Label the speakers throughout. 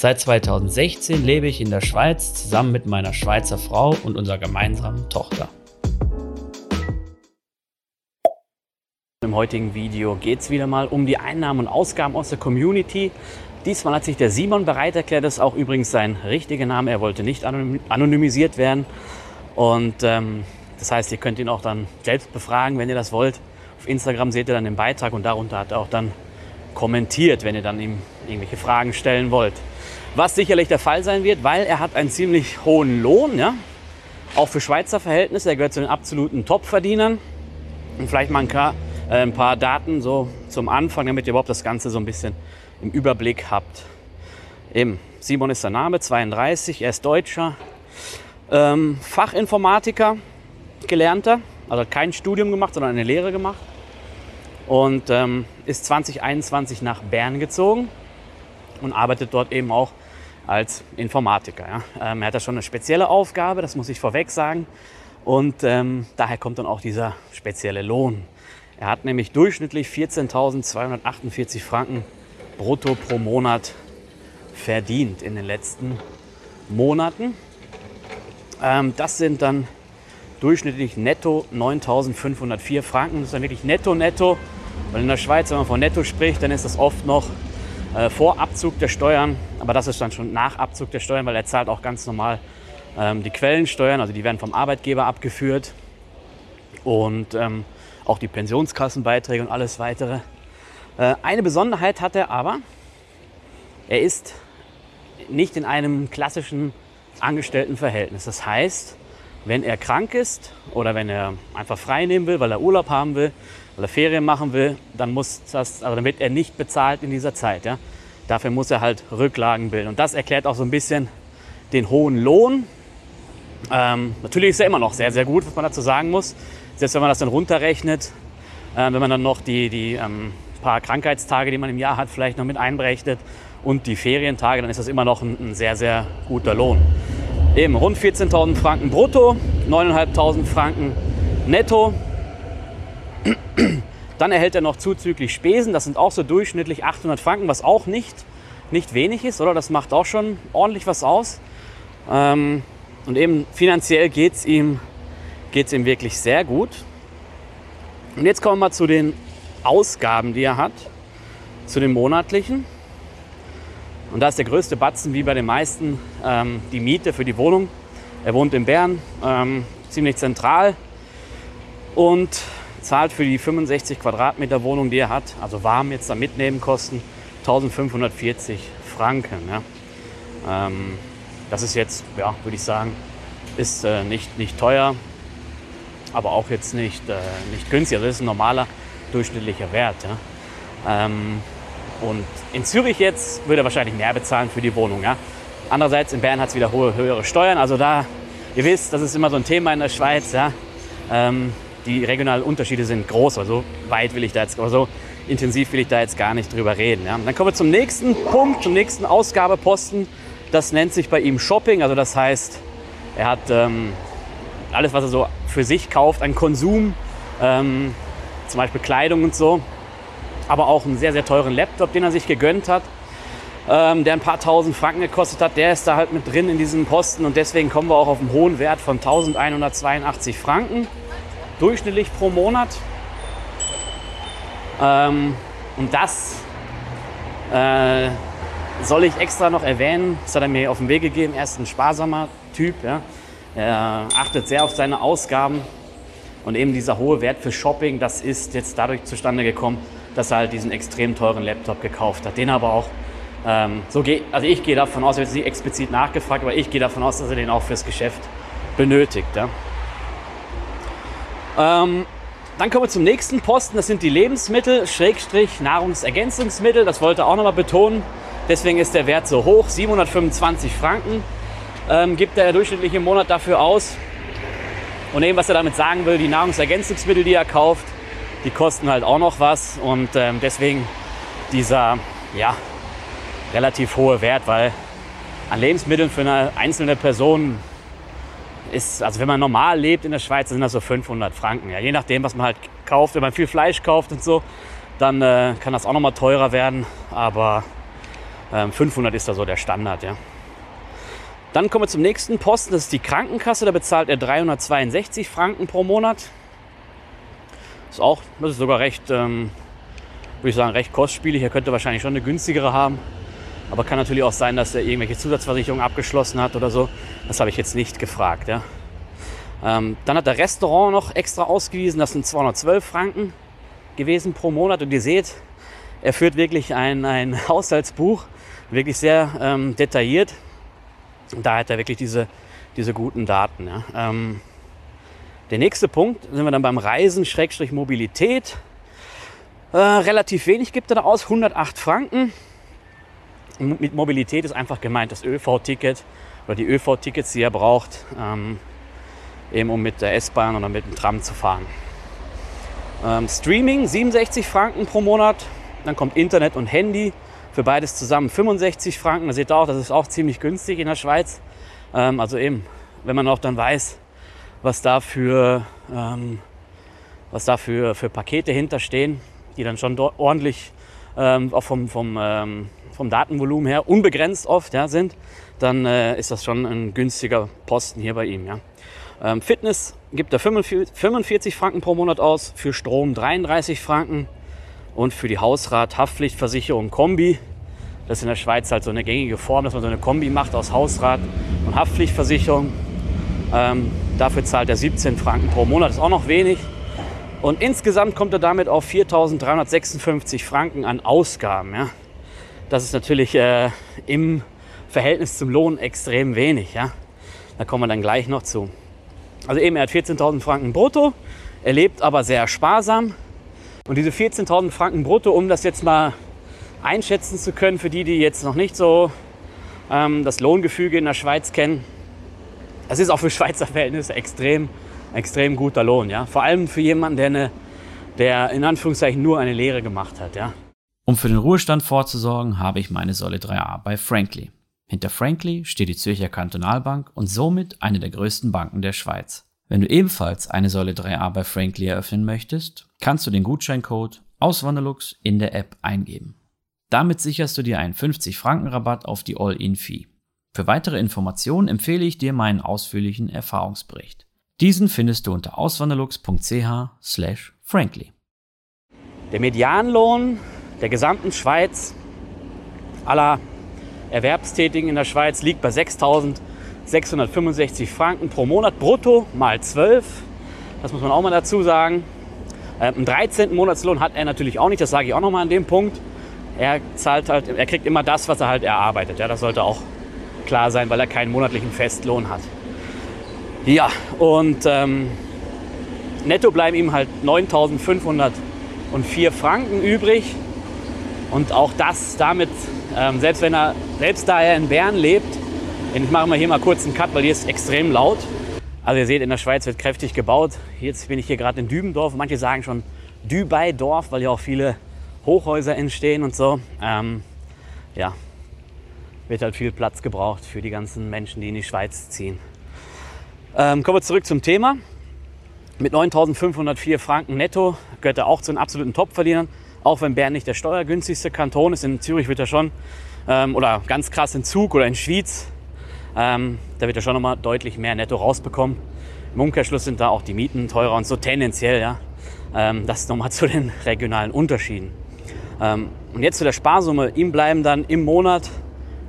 Speaker 1: Seit 2016 lebe ich in der Schweiz zusammen mit meiner Schweizer Frau und unserer gemeinsamen Tochter. Im heutigen Video geht es wieder mal um die Einnahmen und Ausgaben aus der Community. Diesmal hat sich der Simon bereit erklärt, das ist auch übrigens sein richtiger Name. Er wollte nicht anonymisiert werden. Und ähm, das heißt, ihr könnt ihn auch dann selbst befragen, wenn ihr das wollt. Auf Instagram seht ihr dann den Beitrag und darunter hat er auch dann kommentiert, wenn ihr dann ihm irgendwelche Fragen stellen wollt. Was sicherlich der Fall sein wird, weil er hat einen ziemlich hohen Lohn, ja? auch für Schweizer Verhältnisse. Er gehört zu den absoluten Top-Verdienern. Und vielleicht mal ein paar, äh, ein paar Daten so zum Anfang, damit ihr überhaupt das Ganze so ein bisschen im Überblick habt. Eben, Simon ist der Name, 32, er ist Deutscher, ähm, Fachinformatiker, gelernter, also kein Studium gemacht, sondern eine Lehre gemacht. Und ähm, ist 2021 nach Bern gezogen und arbeitet dort eben auch als Informatiker. Ja. Ähm, er hat da schon eine spezielle Aufgabe, das muss ich vorweg sagen. Und ähm, daher kommt dann auch dieser spezielle Lohn. Er hat nämlich durchschnittlich 14.248 Franken brutto pro Monat verdient in den letzten Monaten. Ähm, das sind dann durchschnittlich netto 9.504 Franken. Das ist dann wirklich netto, netto. Weil in der Schweiz, wenn man von netto spricht, dann ist das oft noch äh, vor Abzug der Steuern. Aber das ist dann schon nach Abzug der Steuern, weil er zahlt auch ganz normal ähm, die Quellensteuern. Also die werden vom Arbeitgeber abgeführt. Und ähm, auch die Pensionskassenbeiträge und alles weitere. Äh, eine Besonderheit hat er aber. Er ist nicht in einem klassischen Angestelltenverhältnis. Das heißt, wenn er krank ist oder wenn er einfach frei nehmen will, weil er Urlaub haben will, weil er Ferien machen will, dann muss das, also dann wird er nicht bezahlt in dieser Zeit. Ja? Dafür muss er halt Rücklagen bilden. Und das erklärt auch so ein bisschen den hohen Lohn. Ähm, natürlich ist er immer noch sehr, sehr gut, was man dazu sagen muss. Selbst wenn man das dann runterrechnet, äh, wenn man dann noch die, die ähm, paar Krankheitstage, die man im Jahr hat, vielleicht noch mit einberechnet und die Ferientage, dann ist das immer noch ein, ein sehr, sehr guter Lohn. Eben rund 14.000 Franken brutto, 9.500 Franken netto. Dann erhält er noch zuzüglich Spesen, das sind auch so durchschnittlich 800 Franken, was auch nicht, nicht wenig ist, oder? Das macht auch schon ordentlich was aus. Ähm, und eben finanziell geht es ihm, geht's ihm wirklich sehr gut. Und jetzt kommen wir zu den Ausgaben, die er hat, zu den monatlichen. Und da ist der größte Batzen, wie bei den meisten, ähm, die Miete für die Wohnung. Er wohnt in Bern, ähm, ziemlich zentral und zahlt für die 65 Quadratmeter Wohnung, die er hat, also warm jetzt da mitnehmen, kosten 1540 Franken. Ja. Ähm, das ist jetzt, ja, würde ich sagen, ist äh, nicht, nicht teuer, aber auch jetzt nicht, äh, nicht günstig. Also das ist ein normaler durchschnittlicher Wert. Ja. Ähm, und in Zürich jetzt würde er wahrscheinlich mehr bezahlen für die Wohnung. Ja? Andererseits in Bern hat es wieder hohe, höhere Steuern. Also da, ihr wisst, das ist immer so ein Thema in der Schweiz. Ja? Ähm, die regionalen Unterschiede sind groß. Also weit will ich da jetzt, aber so intensiv will ich da jetzt gar nicht drüber reden. Ja? Dann kommen wir zum nächsten Punkt, zum nächsten Ausgabeposten. Das nennt sich bei ihm Shopping. Also das heißt, er hat ähm, alles, was er so für sich kauft, an Konsum, ähm, zum Beispiel Kleidung und so aber auch einen sehr, sehr teuren Laptop, den er sich gegönnt hat, ähm, der ein paar tausend Franken gekostet hat. Der ist da halt mit drin in diesem Posten und deswegen kommen wir auch auf einen hohen Wert von 1182 Franken durchschnittlich pro Monat. Ähm, und das äh, soll ich extra noch erwähnen. Das hat er mir auf den Weg gegeben. Er ist ein sparsamer Typ. Ja. Er achtet sehr auf seine Ausgaben. Und eben dieser hohe Wert für Shopping, das ist jetzt dadurch zustande gekommen, dass er halt diesen extrem teuren Laptop gekauft hat. Den aber auch, ähm, so geht, also ich gehe davon aus, ich habe jetzt nicht explizit nachgefragt, aber ich gehe davon aus, dass er den auch fürs Geschäft benötigt. Ja. Ähm, dann kommen wir zum nächsten Posten, das sind die Lebensmittel, Schrägstrich Nahrungsergänzungsmittel, das wollte er auch nochmal betonen. Deswegen ist der Wert so hoch, 725 Franken. ähm, gibt er durchschnittlich im Monat dafür aus. Und eben, was er damit sagen will, die Nahrungsergänzungsmittel, die er kauft, die kosten halt auch noch was. Und ähm, deswegen dieser, ja, relativ hohe Wert, weil an Lebensmitteln für eine einzelne Person ist, also wenn man normal lebt in der Schweiz, sind das so 500 Franken. Ja, je nachdem, was man halt kauft. Wenn man viel Fleisch kauft und so, dann äh, kann das auch noch mal teurer werden. Aber ähm, 500 ist da so der Standard. Ja. Dann kommen wir zum nächsten Posten. Das ist die Krankenkasse. Da bezahlt er 362 Franken pro Monat. Ist auch, das ist sogar recht, ähm, würde ich sagen, recht kostspielig. Er könnte wahrscheinlich schon eine günstigere haben. Aber kann natürlich auch sein, dass er irgendwelche Zusatzversicherungen abgeschlossen hat oder so. Das habe ich jetzt nicht gefragt. Ja. Ähm, dann hat der Restaurant noch extra ausgewiesen. Das sind 212 Franken gewesen pro Monat. Und ihr seht, er führt wirklich ein, ein Haushaltsbuch, wirklich sehr ähm, detailliert. Und da hat er wirklich diese, diese guten Daten. Ja. Ähm, der nächste Punkt sind wir dann beim Reisen, Schrägstrich Mobilität. Äh, relativ wenig gibt er da aus, 108 Franken. Mit Mobilität ist einfach gemeint das ÖV-Ticket oder die ÖV-Tickets, die er braucht, ähm, eben um mit der S-Bahn oder mit dem Tram zu fahren. Ähm, Streaming 67 Franken pro Monat, dann kommt Internet und Handy für beides zusammen 65 Franken. Da seht ihr auch, das ist auch ziemlich günstig in der Schweiz. Ähm, also eben, wenn man auch dann weiß, was da für, ähm, was da für, für Pakete hinterstehen, die dann schon ordentlich ähm, auch vom, vom, ähm, vom Datenvolumen her unbegrenzt oft ja, sind, dann äh, ist das schon ein günstiger Posten hier bei ihm. Ja. Ähm, Fitness gibt er 45 Franken pro Monat aus, für Strom 33 Franken und für die Hausrat, Haftpflichtversicherung Kombi. Das ist in der Schweiz halt so eine gängige Form, dass man so eine Kombi macht aus Hausrat und Haftpflichtversicherung. Ähm, dafür zahlt er 17 Franken pro Monat, ist auch noch wenig. Und insgesamt kommt er damit auf 4.356 Franken an Ausgaben. Ja. Das ist natürlich äh, im Verhältnis zum Lohn extrem wenig. Ja. Da kommen wir dann gleich noch zu. Also eben, er hat 14.000 Franken brutto, er lebt aber sehr sparsam. Und diese 14.000 Franken brutto, um das jetzt mal einschätzen zu können, für die, die jetzt noch nicht so ähm, das Lohngefüge in der Schweiz kennen, das ist auch für Schweizer Verhältnisse extrem extrem guter Lohn. Ja? Vor allem für jemanden, der, eine, der in Anführungszeichen nur eine Lehre gemacht hat. Ja?
Speaker 2: Um für den Ruhestand vorzusorgen, habe ich meine Säule 3a bei Frankly. Hinter Frankly steht die Zürcher Kantonalbank und somit eine der größten Banken der Schweiz. Wenn du ebenfalls eine Säule 3a bei Frankly eröffnen möchtest, kannst du den Gutscheincode Auswanderlux in der App eingeben. Damit sicherst du dir einen 50 Franken Rabatt auf die All-In-Fee. Für weitere Informationen empfehle ich dir meinen ausführlichen Erfahrungsbericht. Diesen findest du unter auswanderlux.ch frankly.
Speaker 1: Der Medianlohn der gesamten Schweiz aller Erwerbstätigen in der Schweiz liegt bei 6.665 Franken pro Monat brutto mal 12. Das muss man auch mal dazu sagen. Äh, einen 13. Monatslohn hat er natürlich auch nicht, das sage ich auch noch mal an dem Punkt. Er zahlt halt, er kriegt immer das, was er halt erarbeitet. Ja, das sollte auch klar sein, weil er keinen monatlichen Festlohn hat. Ja, und ähm, netto bleiben ihm halt 9.504 Franken übrig. Und auch das damit, ähm, selbst wenn er, selbst da er in Bern lebt, ich mache mal hier mal kurz einen Cut, weil hier ist extrem laut. Also ihr seht, in der Schweiz wird kräftig gebaut. Jetzt bin ich hier gerade in Dübendorf. Manche sagen schon Dübeidorf, weil hier auch viele Hochhäuser entstehen und so. Ähm, ja, wird halt viel Platz gebraucht für die ganzen Menschen, die in die Schweiz ziehen. Ähm, kommen wir zurück zum Thema. Mit 9.504 Franken netto gehört er auch zu den absoluten Top-Verdienern. Auch wenn Bern nicht der steuergünstigste Kanton ist. In Zürich wird er schon, ähm, oder ganz krass in Zug oder in Schwyz, ähm, da wird er schon nochmal deutlich mehr netto rausbekommen. Im Umkehrschluss sind da auch die Mieten teurer und so tendenziell, ja. Ähm, das nochmal zu den regionalen Unterschieden. Ähm, und jetzt zu der Sparsumme. Ihm bleiben dann im Monat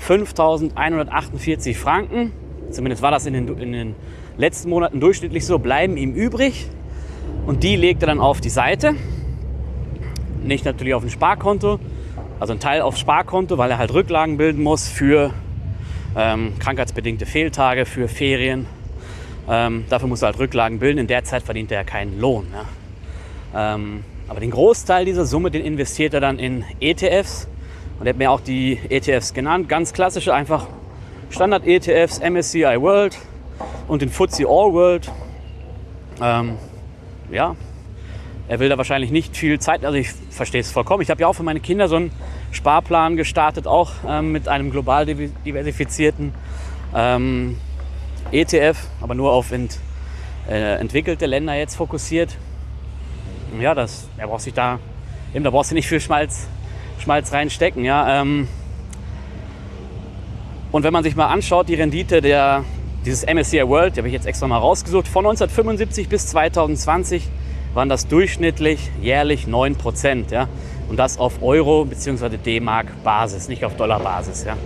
Speaker 1: 5.148 Franken. Zumindest war das in den, in den letzten Monaten durchschnittlich so, bleiben ihm übrig. Und die legt er dann auf die Seite. Nicht natürlich auf ein Sparkonto, also ein Teil aufs Sparkonto, weil er halt Rücklagen bilden muss für ähm, krankheitsbedingte Fehltage, für Ferien. Ähm, dafür muss er halt Rücklagen bilden. In der Zeit verdient er ja keinen Lohn. Ja. Ähm, aber den Großteil dieser Summe, den investiert er dann in ETFs. Und er hat mir auch die ETFs genannt. Ganz klassische, einfach Standard-ETFs, MSCI World und den FTSE All World. Ähm, ja, er will da wahrscheinlich nicht viel Zeit, also ich verstehe es vollkommen. Ich habe ja auch für meine Kinder so einen Sparplan gestartet, auch ähm, mit einem global diversifizierten ähm, ETF, aber nur auf ent, äh, entwickelte Länder jetzt fokussiert. Ja, das, er braucht sich da, eben, da brauchst du nicht viel Schmalz, Schmalz reinstecken. Ja, ähm, und wenn man sich mal anschaut, die Rendite der, dieses MSCI World, die habe ich jetzt extra mal rausgesucht, von 1975 bis 2020 waren das durchschnittlich jährlich 9%. Ja? Und das auf Euro- bzw. D-Mark-Basis, nicht auf Dollar-Basis. Ja?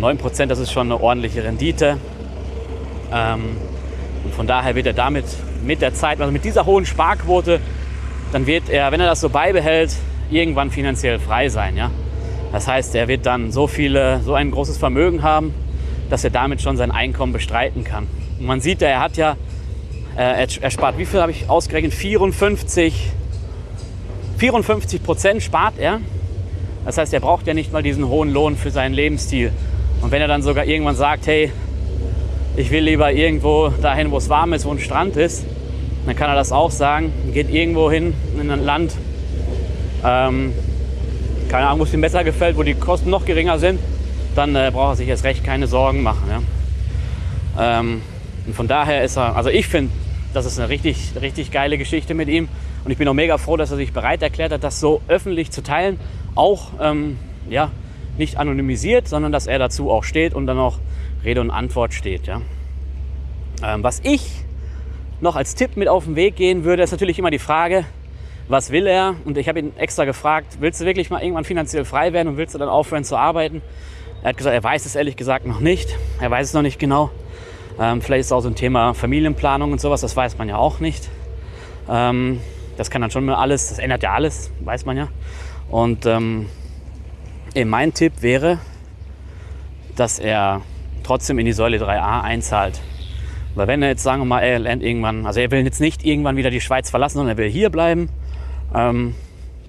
Speaker 1: 9%, das ist schon eine ordentliche Rendite. Ähm, und von daher wird er damit mit der Zeit, also mit dieser hohen Sparquote, dann wird er, wenn er das so beibehält, irgendwann finanziell frei sein. Ja? Das heißt, er wird dann so, viele, so ein großes Vermögen haben, dass er damit schon sein Einkommen bestreiten kann. Und man sieht ja, er hat ja, äh, er spart, wie viel habe ich ausgerechnet? 54, 54 Prozent spart er. Das heißt, er braucht ja nicht mal diesen hohen Lohn für seinen Lebensstil. Und wenn er dann sogar irgendwann sagt, hey, ich will lieber irgendwo dahin, wo es warm ist, wo ein Strand ist, dann kann er das auch sagen. Geht irgendwo hin in ein Land, ähm, keine Ahnung, wo es ihm besser gefällt, wo die Kosten noch geringer sind, dann äh, braucht er sich erst recht keine Sorgen machen. Ja? Ähm, und von daher ist er, also ich finde, das ist eine richtig, richtig geile Geschichte mit ihm. Und ich bin auch mega froh, dass er sich bereit erklärt hat, das so öffentlich zu teilen. Auch ähm, ja, nicht anonymisiert, sondern dass er dazu auch steht und dann auch Rede und Antwort steht. Ja? Ähm, was ich noch als Tipp mit auf den Weg gehen würde, ist natürlich immer die Frage, was will er? Und ich habe ihn extra gefragt, willst du wirklich mal irgendwann finanziell frei werden und willst du dann aufhören zu arbeiten? Er hat gesagt, er weiß es ehrlich gesagt noch nicht. Er weiß es noch nicht genau. Ähm, vielleicht ist auch so ein Thema Familienplanung und sowas, das weiß man ja auch nicht. Ähm, das kann dann schon mal alles, das ändert ja alles, weiß man ja. Und ähm, mein Tipp wäre, dass er trotzdem in die Säule 3a einzahlt. Weil wenn er jetzt, sagen wir mal, er lernt irgendwann, also er will jetzt nicht irgendwann wieder die Schweiz verlassen, sondern er will hier bleiben, ähm,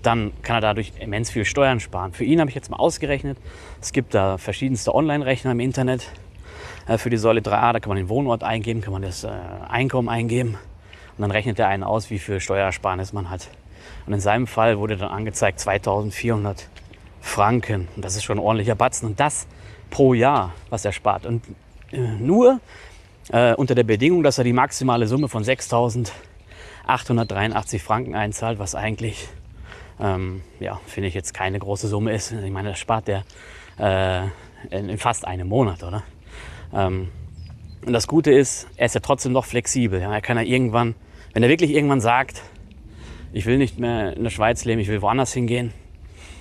Speaker 1: dann kann er dadurch immens viel Steuern sparen. Für ihn habe ich jetzt mal ausgerechnet, es gibt da verschiedenste Online-Rechner im Internet für die Säule 3a, da kann man den Wohnort eingeben, kann man das äh, Einkommen eingeben und dann rechnet er einen aus, wie viel Steuersparnis man hat. Und in seinem Fall wurde dann angezeigt 2400 Franken. Und das ist schon ein ordentlicher Batzen. Und das pro Jahr, was er spart. Und äh, nur äh, unter der Bedingung, dass er die maximale Summe von 6.883 Franken einzahlt, was eigentlich, ähm, ja, finde ich jetzt keine große Summe ist. Ich meine, das spart er äh, in fast einem Monat, oder? Ähm, und das Gute ist, er ist ja trotzdem noch flexibel. Ja? Er kann ja irgendwann, wenn er wirklich irgendwann sagt, ich will nicht mehr in der Schweiz leben, ich will woanders hingehen,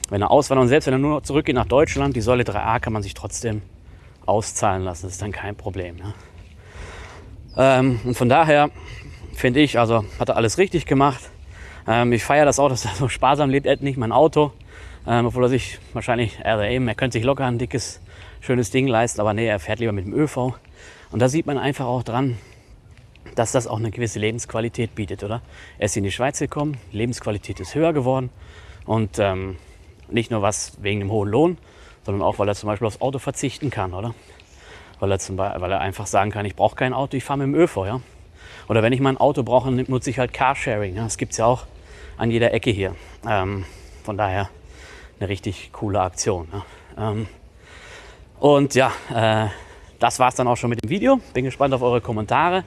Speaker 1: wenn er auswandert und selbst wenn er nur zurückgeht nach Deutschland, die Säule 3a kann man sich trotzdem auszahlen lassen. Das ist dann kein Problem. Ja. Ähm, und von daher finde ich, also hat er alles richtig gemacht. Ähm, ich feiere das auch, dass er so sparsam lebt. Er hat nicht mein Auto, ähm, obwohl er sich wahrscheinlich, also eben, er könnte sich locker ein dickes, schönes Ding leisten, aber nee, er fährt lieber mit dem ÖV. Und da sieht man einfach auch dran, dass das auch eine gewisse Lebensqualität bietet, oder? Er ist in die Schweiz gekommen, Lebensqualität ist höher geworden und ähm, nicht nur was wegen dem hohen Lohn, sondern auch, weil er zum Beispiel aufs Auto verzichten kann, oder? Weil er, zum Beispiel, weil er einfach sagen kann, ich brauche kein Auto, ich fahre mit dem ÖV, ja? Oder wenn ich mal ein Auto brauche, nutze ich halt Carsharing. Ja? Das gibt es ja auch an jeder Ecke hier. Ähm, von daher eine richtig coole Aktion. Ja? Ähm, und ja, äh, das war es dann auch schon mit dem Video. Bin gespannt auf eure Kommentare.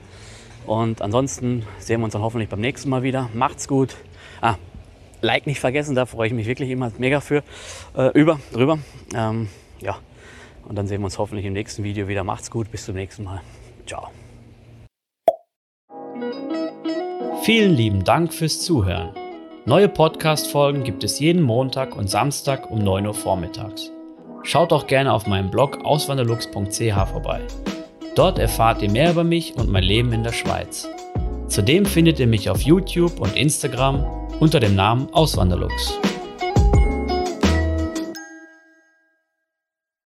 Speaker 1: Und ansonsten sehen wir uns dann hoffentlich beim nächsten Mal wieder. Macht's gut. Ah, Like nicht vergessen, da freue ich mich wirklich immer mega für, äh, über, drüber. Ähm, ja, und dann sehen wir uns hoffentlich im nächsten Video wieder. Macht's gut, bis zum nächsten Mal. Ciao.
Speaker 2: Vielen lieben Dank fürs Zuhören. Neue Podcast-Folgen gibt es jeden Montag und Samstag um 9 Uhr vormittags. Schaut auch gerne auf meinem Blog auswanderlux.ch vorbei. Dort erfahrt ihr mehr über mich und mein Leben in der Schweiz. Zudem findet ihr mich auf YouTube und Instagram unter dem Namen Auswanderlux.